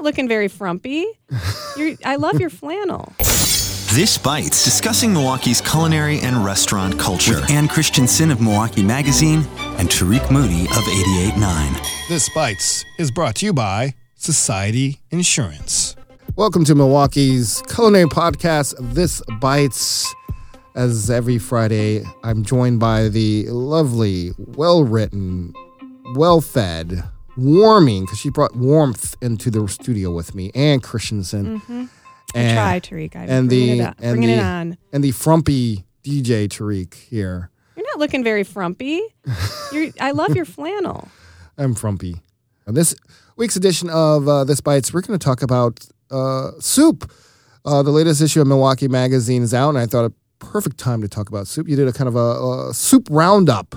not looking very frumpy. You're, I love your flannel. This Bites, discussing Milwaukee's culinary and restaurant culture. Ann Christensen of Milwaukee Magazine and Tariq Moody of 88.9. This Bites is brought to you by Society Insurance. Welcome to Milwaukee's culinary podcast, This Bites. As every Friday, I'm joined by the lovely, well written, well fed, warming, because she brought warmth into the studio with me, and Christensen. Mm-hmm. I And- try, Tariq. I'm and the it, up, and bringing the it on. and the frumpy DJ Tariq here. You're not looking very frumpy. You're, I love your flannel. I'm frumpy. On this week's edition of uh, This Bites, we're going to talk about uh, soup. Uh, the latest issue of Milwaukee Magazine is out, and I thought a perfect time to talk about soup. You did a kind of a, a soup roundup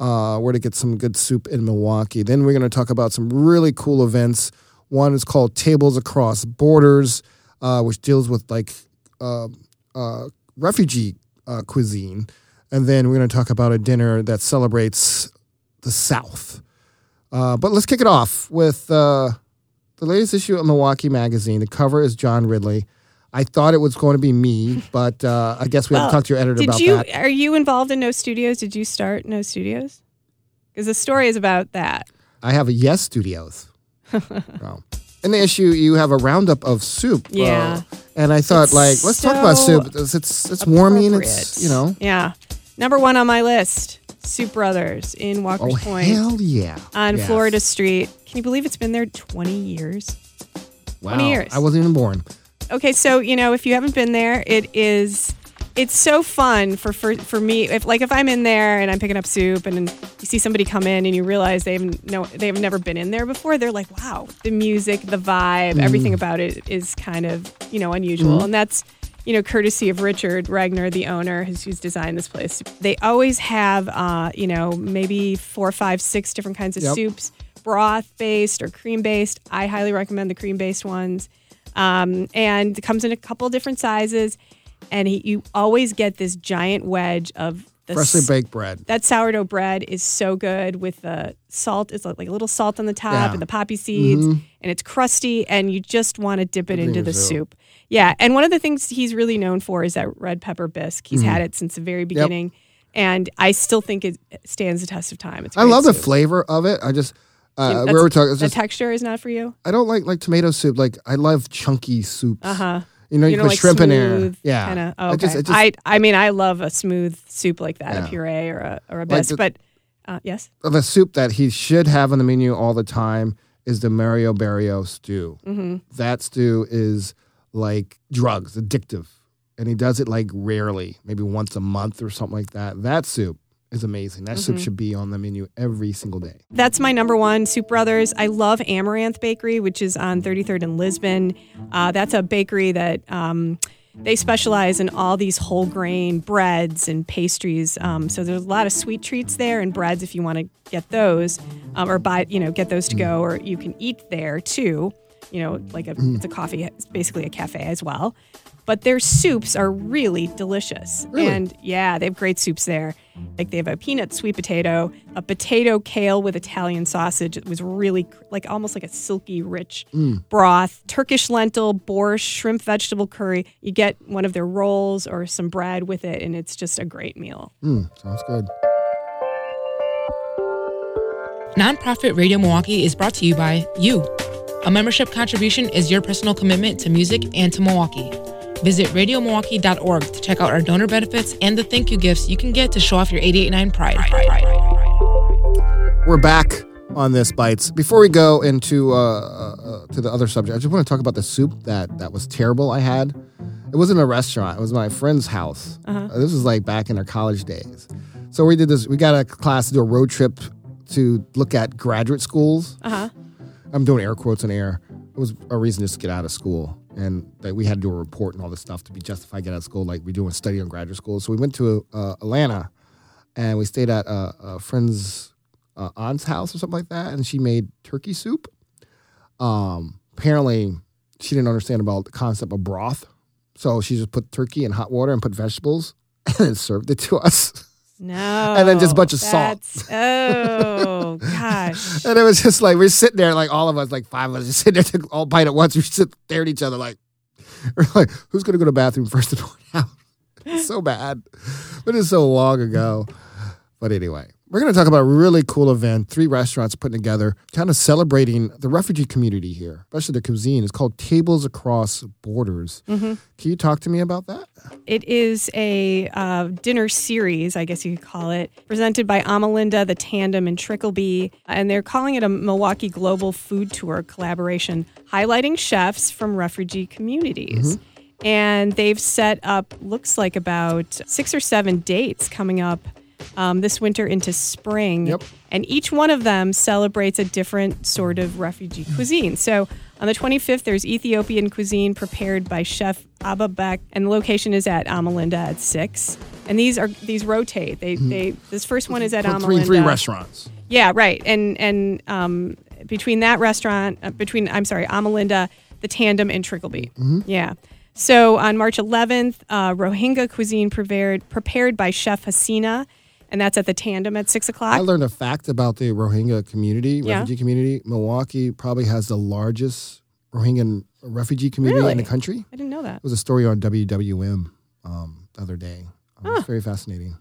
uh, where to get some good soup in Milwaukee. Then we're going to talk about some really cool events. One is called Tables Across Borders, uh, which deals with like uh, uh, refugee uh, cuisine. And then we're going to talk about a dinner that celebrates the South. Uh, but let's kick it off with the latest issue of Milwaukee Magazine. The cover is John Ridley. I thought it was going to be me, but uh, I guess we have to talk to your editor Did about you? that. Are you involved in No Studios? Did you start No Studios? Because the story is about that. I have a Yes Studios. Oh. In the issue, you have a roundup of soup. uh, Yeah. and I thought, It's like, let's talk about soup. It's it's, it's warming. It's you know. Yeah. Number one on my list: Soup Brothers in Walker's Oh Point hell yeah! on Yes. Florida Street. Can you believe it's been there 20 years? Wow. 20 years. I wasn't even born. Okay, so you know, if you haven't been there, it is it's so fun for for, for me. If like if I'm in there and I'm picking up soup and you see somebody come in and you realize they've no they've never been in there before, they're like, wow, the music, the vibe, Mm. everything about it is kind of you know unusual, Mm-hmm. and that's. You know, courtesy of Richard Regner, the owner, who's, who's designed this place. They always have, uh, you know, maybe four, five, six different kinds of Yep. soups, broth based or cream based. I highly recommend the cream based ones um, and it comes in a couple different sizes. And he, you always get this giant wedge of the Freshly s- baked bread. That sourdough bread is so good with the salt. It's like a little salt on the top Yeah. Mm-hmm. and the poppy seeds, and it's crusty, and you just want to dip it Dip it in into your the soup. soup. Yeah, and one of the things he's really known for is that red pepper bisque. He's Mm-hmm. had it since the very beginning, and I still think it stands the test of time. It's a I great love the soup. flavor of it. I just uh, we were talking. It's the just texture is not for you. I don't like like tomato soup. Like I love chunky soups. Uh huh. You know, you, don't put like shrimp in there. Yeah. Kinda, oh, I just- it just- I I mean, I love a smooth soup like that, Yeah. a puree or a or a bisque. the- but uh, yes, the soup that he should have on the menu all the time is the Mario Barrio stew. Mm-hmm. That stew is like drugs, addictive. And he does it like rarely, maybe once a month or something like that. That soup is amazing. That Mm-hmm. soup should be on the menu every single day. that's my number one. Soup Brothers. I love Amaranth Bakery, which is on 33rd in Lisbon. Uh, that's a bakery that. Um, they specialize in all these whole grain breads and pastries. Um, so there's a lot of sweet treats there and breads if you want to get those, um, or buy you know get those to go, or you can eat there too. You know, like a, it's a coffee, it's basically a cafe as well. But their soups are really delicious, Really? and yeah, they have great soups there. Like they have a peanut sweet potato, a potato kale with Italian sausage. It was really like almost like a silky rich broth, Turkish lentil, borscht, shrimp vegetable curry. You get one of their rolls or some bread with it, and it's just a great meal. Mm, sounds good. Nonprofit Radio Milwaukee is brought to you by you. A membership contribution is your personal commitment to music and to Milwaukee. Visit radiomilwaukee.org to check out our donor benefits and the thank you gifts you can get to show off your 889 pride. We're back on this bites. Before we go into uh, uh, uh, to the other subject, I just want to talk about the soup that that was terrible. I had. It wasn't a restaurant. It was my friend's house. Uh, this was like back in our college days. So we did this. We got a class to do a road trip to look at graduate schools. Uh huh. I'm doing air quotes in air. It was a reason just to get out of school, and that we had to do a report and all this stuff to be justified get out of school, like we do in study on graduate school. So we went to uh, Atlanta, and we stayed at a, a friend's uh, aunt's house or something like that, and she made turkey soup. Um, apparently, she didn't understand about the concept of broth, so she just put turkey in hot water and put vegetables, and served it to us. No. And then just a bunch of salt. Oh gosh. And it was just like we're sitting there, like all of us, like five of us, just sitting there, all bite at once. We sit there at each other, like, we're like, who's gonna go to the bathroom first and point out? It's so bad, but it's so long ago. But anyway, we're gonna talk about a really cool event. Three restaurants putting together, kind of celebrating the refugee community here, especially the cuisine. It's called Tables Across Borders. Can you talk to me about that? It is a uh, dinner series, I guess you could call it, presented by Amalinda, the Tandem, and Tricklebee. And they're calling it a Milwaukee Global Food Tour collaboration, highlighting chefs from refugee communities. And they've set up, looks like about six or seven dates coming up um, this winter into spring. Yep. And each one of them celebrates a different sort of refugee cuisine. So on the 25th, there's Ethiopian cuisine prepared by Chef Abba Beck, and the location is at Amalinda at six. And these are these rotate. They they this first one is at Amalinda. three restaurants. Yeah, right. And and um, between that restaurant, uh, between I'm sorry, Amalinda, the Tandem, and Tricklebee. Yeah. So on March 11th, uh, Rohingya cuisine prepared prepared by Chef Hasina, and that's at the Tandem at six o'clock. I learned a fact about the Rohingya community, Yeah. refugee community. Milwaukee probably has the largest Rohingya refugee community in the country. I didn't know that. It was a story on WUWM um, the other day. Um, It's very fascinating.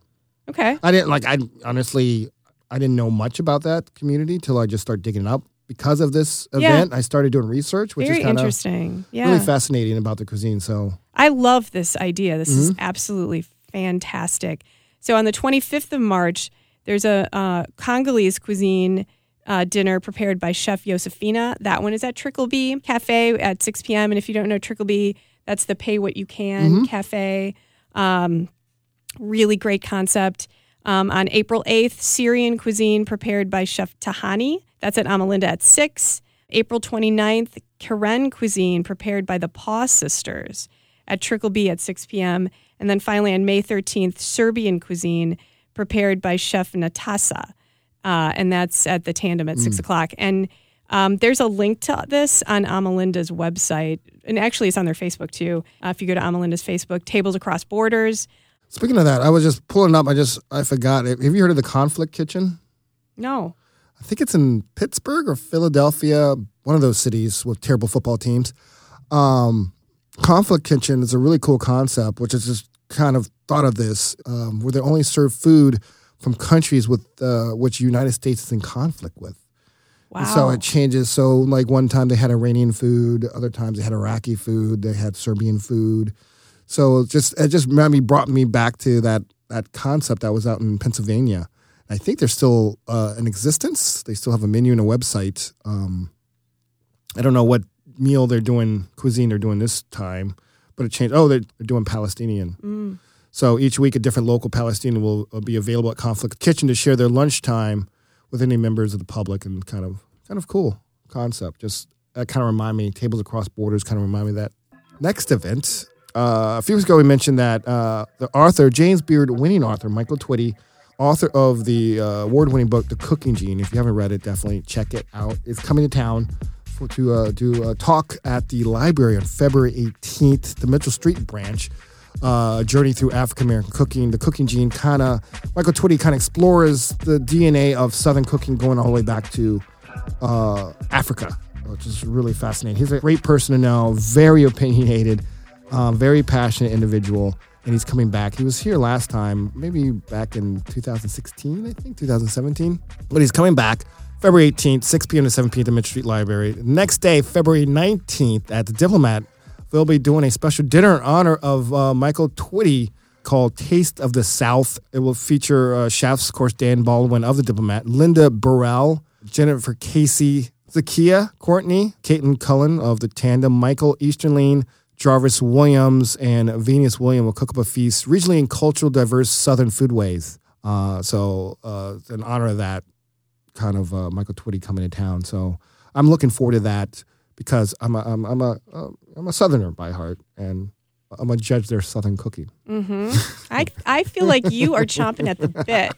Okay. I didn't like. I honestly, I didn't know much about that community till I just started digging up because of this Yeah. event. I started doing research, which Very is kind of interesting. Yeah. really fascinating about the cuisine. So I love this idea. This is Mm-hmm. absolutely fantastic. So on the 25th of March, there's a uh, Congolese cuisine uh, dinner prepared by Chef Josefina. That one is at Tricklebee Cafe at 6 p.m. And if you don't know Tricklebee, that's the Pay What You Can Mm-hmm. Cafe. Um, really great concept. Um, on April 8th, Syrian cuisine prepared by Chef Tahani. That's at Amalinda at 6. April 29th, Karen cuisine prepared by the Paw Sisters at Tricklebee at 6 p.m. And then finally on May 13th, Serbian cuisine prepared by Chef Natasa. Uh, and that's at the Tandem at 6 o'clock. And um, there's a link to this on Amalinda's website. And actually, it's on their Facebook too. Uh, if you go to Amalinda's Facebook, Tables Across Borders. speaking of that, I was just pulling up. I just I forgot. Have you heard of the Conflict Kitchen? No. I think it's in Pittsburgh or Philadelphia, one of those cities with terrible football teams. Um, Conflict Kitchen is a really cool concept, which is just kind of thought of this, um, where they only serve food from countries with uh, which United States is in conflict with. Wow. And so it changes. So like one time they had Iranian food, other times they had Iraqi food, they had Serbian food. So it just it just maybe brought me back to that that concept that was out in Pennsylvania. I think they're still uh, in existence. They still have a menu and a website. Um, I don't know what meal they're doing, cuisine they're doing this time, but it changed. Oh, they're, doing Palestinian. So each week, a different local Palestinian will uh, be available at Conflict Kitchen to share their lunchtime with any members of the public, and kind of kind of cool concept. Just that kind of remind me, tables across borders, kind of remind me of that. Next event, uh, a few weeks ago, we mentioned that uh, the author, James Beard winning author, Michael Twitty, author of the uh, award winning book, The Cooking Gene. If you haven't read it, definitely check it out. It's coming to town for, to uh, do a talk at the library on February 18th, the Mitchell Street branch. Uh, journey through African American cooking. The cooking gene kind of, Michael Twitty kind of explores the DNA of Southern cooking going all the way back to uh, Africa, which is really fascinating. He's a great person to know, very opinionated, um, very passionate individual, and he's coming back. He was here last time, maybe back in 2016, I think, 2017. But he's coming back February 18th, 6 p.m. to 7 p.m. at the Mitchell Street Library. Next day, February 19th, at the Diplomat, they'll be doing a special dinner in honor of uh, Michael Twitty called Taste of the South. It will feature uh, chefs, of course, Dane Baldwin of the Diplomat, Linda Burrell, Jennifer Casey, Zakia Courtney, Caitlin Cullen of the Tandem, Michael Easterling, Jarvis Williams, and Venus William will cook up a feast regionally and cultural diverse Southern foodways. Uh, so, uh, in honor of that, kind of uh, Michael Twitty coming to town. So, I'm looking forward to that because I'm a I'm, I'm a uh, I'm a Southerner by heart, and I'm gonna judge their Southern cooking. I, I feel like you are chomping at the bit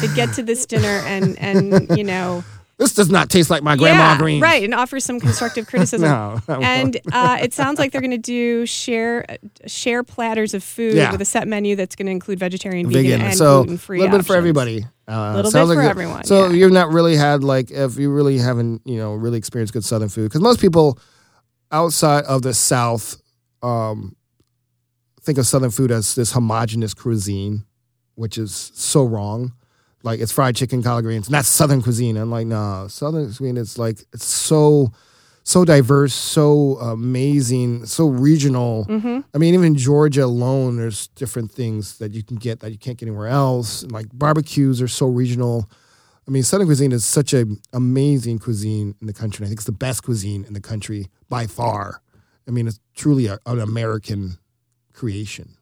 to get to this dinner and, and you know, This does not taste like my grandma yeah, greens. right, and offer some constructive criticism. No, and uh, it sounds like they're going to do share uh, share platters of food Yeah. with a set menu that's going to include vegetarian, Vegan. vegan, and so gluten free. a little bit for everybody. Uh, Little sounds bit for like- everyone, So yeah. you've not really had like if you really haven't you know really experienced good Southern food because most people outside of the South um, think of Southern food as this homogenous cuisine, which is so wrong. Like it's fried chicken, collard greens, and that's Southern cuisine. I'm like, no, Southern cuisine is like it's so so diverse, so amazing, so regional. Mm-hmm. I mean, even Georgia alone, there's different things that you can get that you can't get anywhere else. And like barbecues are so regional. I mean, Southern cuisine is such an amazing cuisine in the country. And I think it's the best cuisine in the country by far. I mean, it's truly a, an American creation.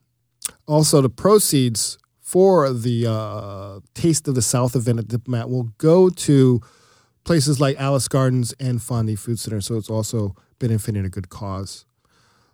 Also, the proceeds for the uh, Taste of the South event at Diplomat will go to places like Alice Gardens and Fondy Food Center. So it's also been benefiting a good cause.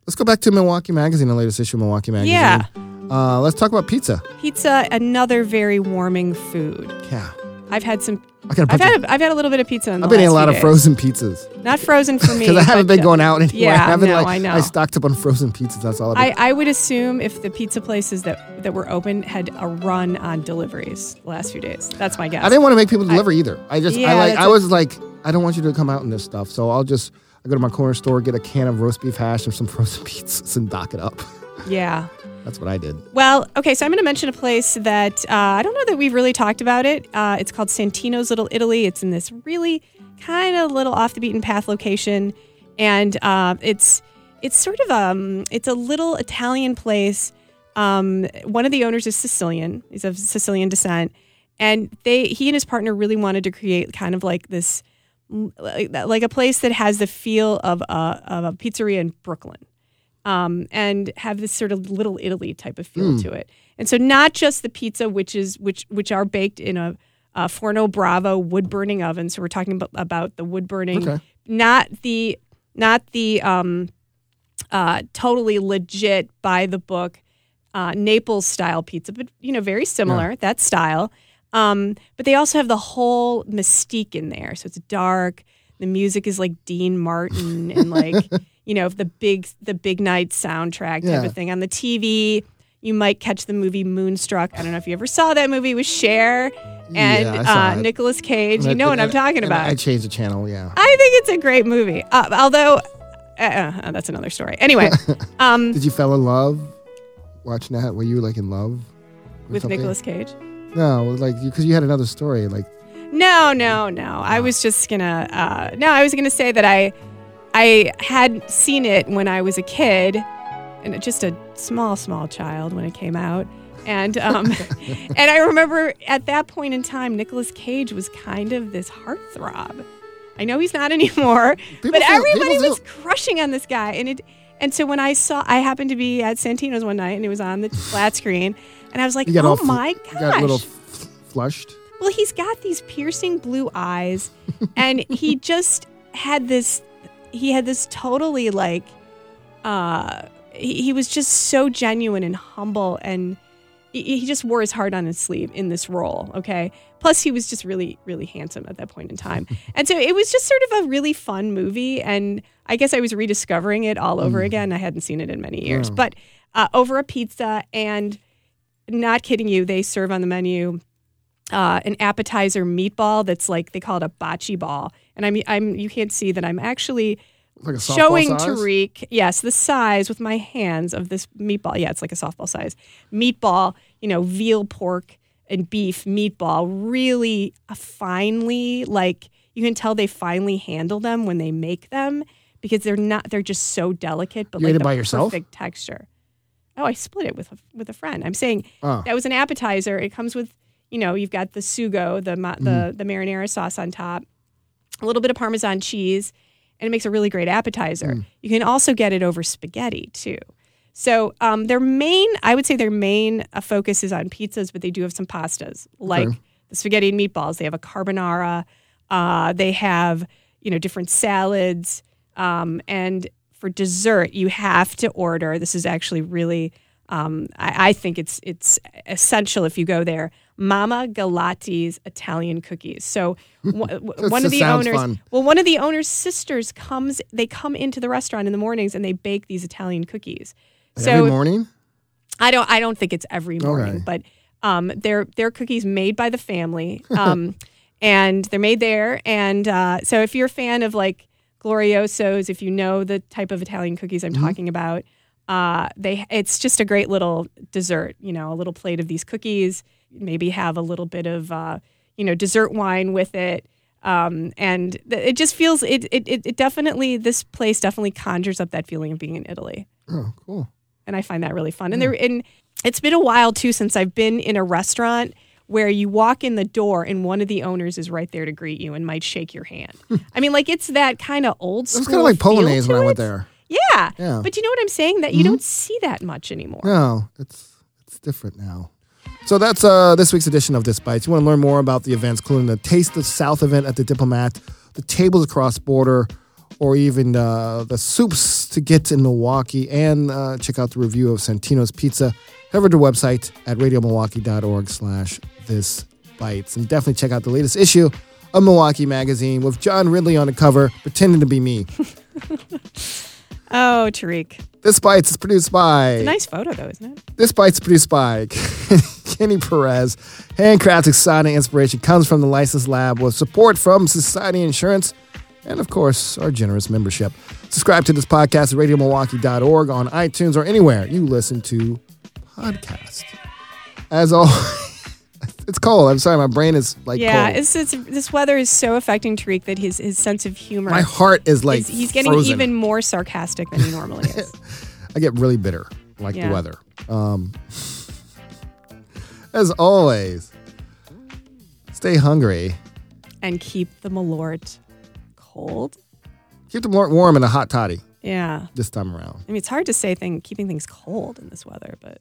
Let's go back to Milwaukee Magazine, the latest issue of Milwaukee Magazine. Yeah. Uh, let's talk about pizza. Pizza, another very warming food. Yeah. I've had some. I got a I've had a, I've had a little bit of pizza. In I've been eating a lot of days. frozen pizzas. Not frozen for me Because I haven't been going out anywhere. yeah, I haven't no, like I know. I stocked up on frozen pizzas. That's all I've I. I would assume if the pizza places that, that were open had a run on deliveries the last few days. That's my guess. I, didn't want to make people deliver either. I just I Yeah, like that's I a- was like I don't want you to come out in this stuff. So I'll just I go to my corner store, get a can of roast beef hash and some frozen pizzas and dock it up. yeah. That's what I did. Well, okay, so I'm going to mention a place that uh, I don't know that we've really talked about it. Uh, it's called Santino's Little Italy. It's in this really kind of little off the beaten path location, and uh, it's it's sort of um it's a little Italian place. Um, one of the owners is Sicilian. He's of Sicilian descent, and they he and his partner really wanted to create kind of like this like, a place that has the feel of a, of a pizzeria in Brooklyn um, and have this sort of little Italy type of feel Hmm. to it. And so not just the pizza, which is which which are baked in a, a Forno Bravo wood burning oven. So we're talking about, about the wood burning, Okay. not the not the um, uh, totally legit by the book uh, Naples style pizza, but you know very similar that style. Um, but they also have the whole mystique in there. So it's dark. The music is like Dean Martin and like you know the big the big night soundtrack type Yeah. of thing on the TV. You might catch the movie Moonstruck. I don't know if you ever saw that movie with Cher and Yeah, uh, it. Nicolas Cage. You know I- what I'm talking about. I changed the channel. Yeah. I think it's a great movie. Uh, although, uh, uh, that's another story. Anyway, um, Did you fell in love watching that? Were you like in love with something? Nicolas Cage. No, like because you had another story. Like No, no, no. I was just gonna. Uh, no, I was gonna say that I, I had seen it when I was a kid, and just a small, small child when it came out, and um, and I remember at that point in time, Nicolas Cage was kind of this heartthrob. I know he's not anymore, People but everybody was crushing on this guy, and it. And so when I saw, I happened to be at Santino's one night, and it was on the flat screen, and I was like, "Oh fl- my gosh!" got a little f- flushed. Well, he's got these piercing blue eyes, and he just had this. He had this totally like. Uh, he, he was just so genuine and humble, and he, he just wore his heart on his sleeve in this role. Okay. Plus, he was just really, really handsome at that point in time, and so it was just sort of a really fun movie. And I guess I was rediscovering it all over again. I hadn't seen it in many years, but uh, over a pizza and. Not kidding you, they serve on the menu uh, an appetizer meatball that's like they call it a bocce ball, and I'm I'm you can't see that I'm actually Like showing size? Tariq yes the size with my hands of this meatball. Yeah, it's like a softball size meatball. You know, veal, pork, and beef meatball. Really finely, like you can tell they finally handle them when they make them because they're not. They're just so delicate, but You like the by yourself? perfect texture. Oh, I split it with a, with a friend. I'm saying Oh. that was an appetizer. It comes with, you know, you've got the sugo, the ma- Mm. the the marinara sauce on top, a little bit of Parmesan cheese, and it makes a really great appetizer. Mm. You can also get it over spaghetti too. So um, their main, I would say their main uh, focus is on pizzas, but they do have some pastas like the spaghetti and meatballs. They have a carbonara. Uh, they have you know different salads, um, and for dessert you have to order. This is actually really, um, I, I think it's it's essential if you go there. Mama Galati's Italian cookies. So one of the owners, fun. well, one of the owner's sisters comes. They come into the restaurant in the mornings and they bake these Italian cookies. So Every morning? I don't. I don't think it's every morning, Okay. but um, they're they're cookies made by the family, um, and they're made there. And uh, so, if you're a fan of like Gloriosos, if you know the type of Italian cookies I'm talking about, uh, they it's just a great little dessert. You know, a little plate of these cookies. Maybe have a little bit of uh, you know dessert wine with it. Um, and th- it just feels it, it it it definitely this place definitely conjures up that feeling of being in Italy Oh, cool. and I find that really fun. And there, and it's been a while too since I've been in a restaurant where you walk in the door and one of the owners is right there to greet you and might shake your hand. I mean, like it's that kind of old It school. was kind of like Polonez when I went there. Yeah. Yeah. Mm-hmm. but you know what I'm saying? That you don't see that much anymore. No, it's it's different now. So that's uh, this week's edition of This Bites. You want to learn more about the events, including the Taste the South event at the Diplomat, the tables across border, or even uh, the soups to get in Milwaukee, and uh, check out the review of Santino's Pizza. Head over to the website at radiomilwaukee.org slash This Bites. And definitely check out the latest issue of Milwaukee Magazine with John Ridley on the cover, pretending to be me. Oh, Tariq. This Bites is produced by... It's a Nice photo though, isn't it? This bite's is produced by Kenny Perez. Handcrafted exciting inspiration comes from the License Lab with support from Society Insurance and, of course, our generous membership. Subscribe to this podcast at radiomilwaukee.org on iTunes or anywhere you listen to podcasts. As always, it's cold. I'm sorry, my brain is like yeah, cold. it's, it's this weather is so affecting Tariq that his his sense of humor. my heart is like is, he's getting frozen. even more sarcastic than he normally is. I get really bitter, like Yeah. the weather. Um, as always, stay hungry. and keep the Malort cold. Keep the malort warm in a hot toddy Yeah. this time around. I mean, it's hard to say thing keeping things cold in this weather, but